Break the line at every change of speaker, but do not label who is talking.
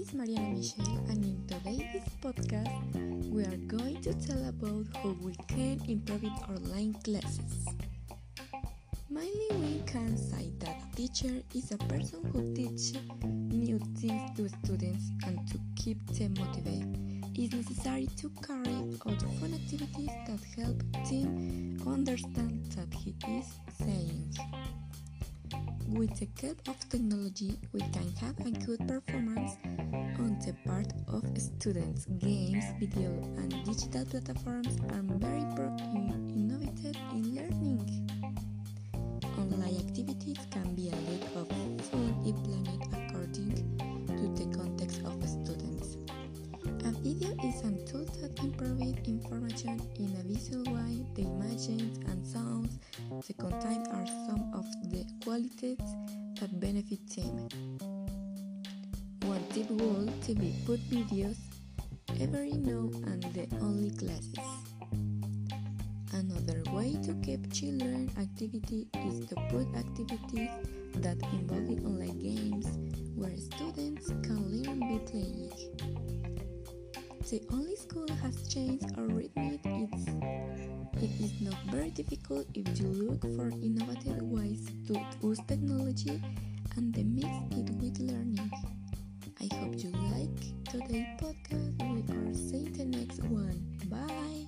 is Mariana Michelle, and in today's podcast, we are going to tell about how we can improve online classes. Mainly, we can say that a teacher is a person who teaches new things to students and to keep them motivated. It's necessary to carry out fun activities that help them understand that he is with the help of technology, we can have a good performance on the part of students. Games, video, and digital platforms are very innovative in learning. Online activities can be a lot of fun if planned according to the context of students. A video is a tool that improves information in a visual way. The images and sounds the content are some of the qualities that benefit them. One tip would to be put videos every now and the only classes. Another way to keep children activity is to put activities that involve online games where students can learn by playing. The only school has changed or written it, it is not very difficult if you look for innovative ways to use technology and then mix it with learning. I hope you like today's podcast. We are seeing the next one. Bye.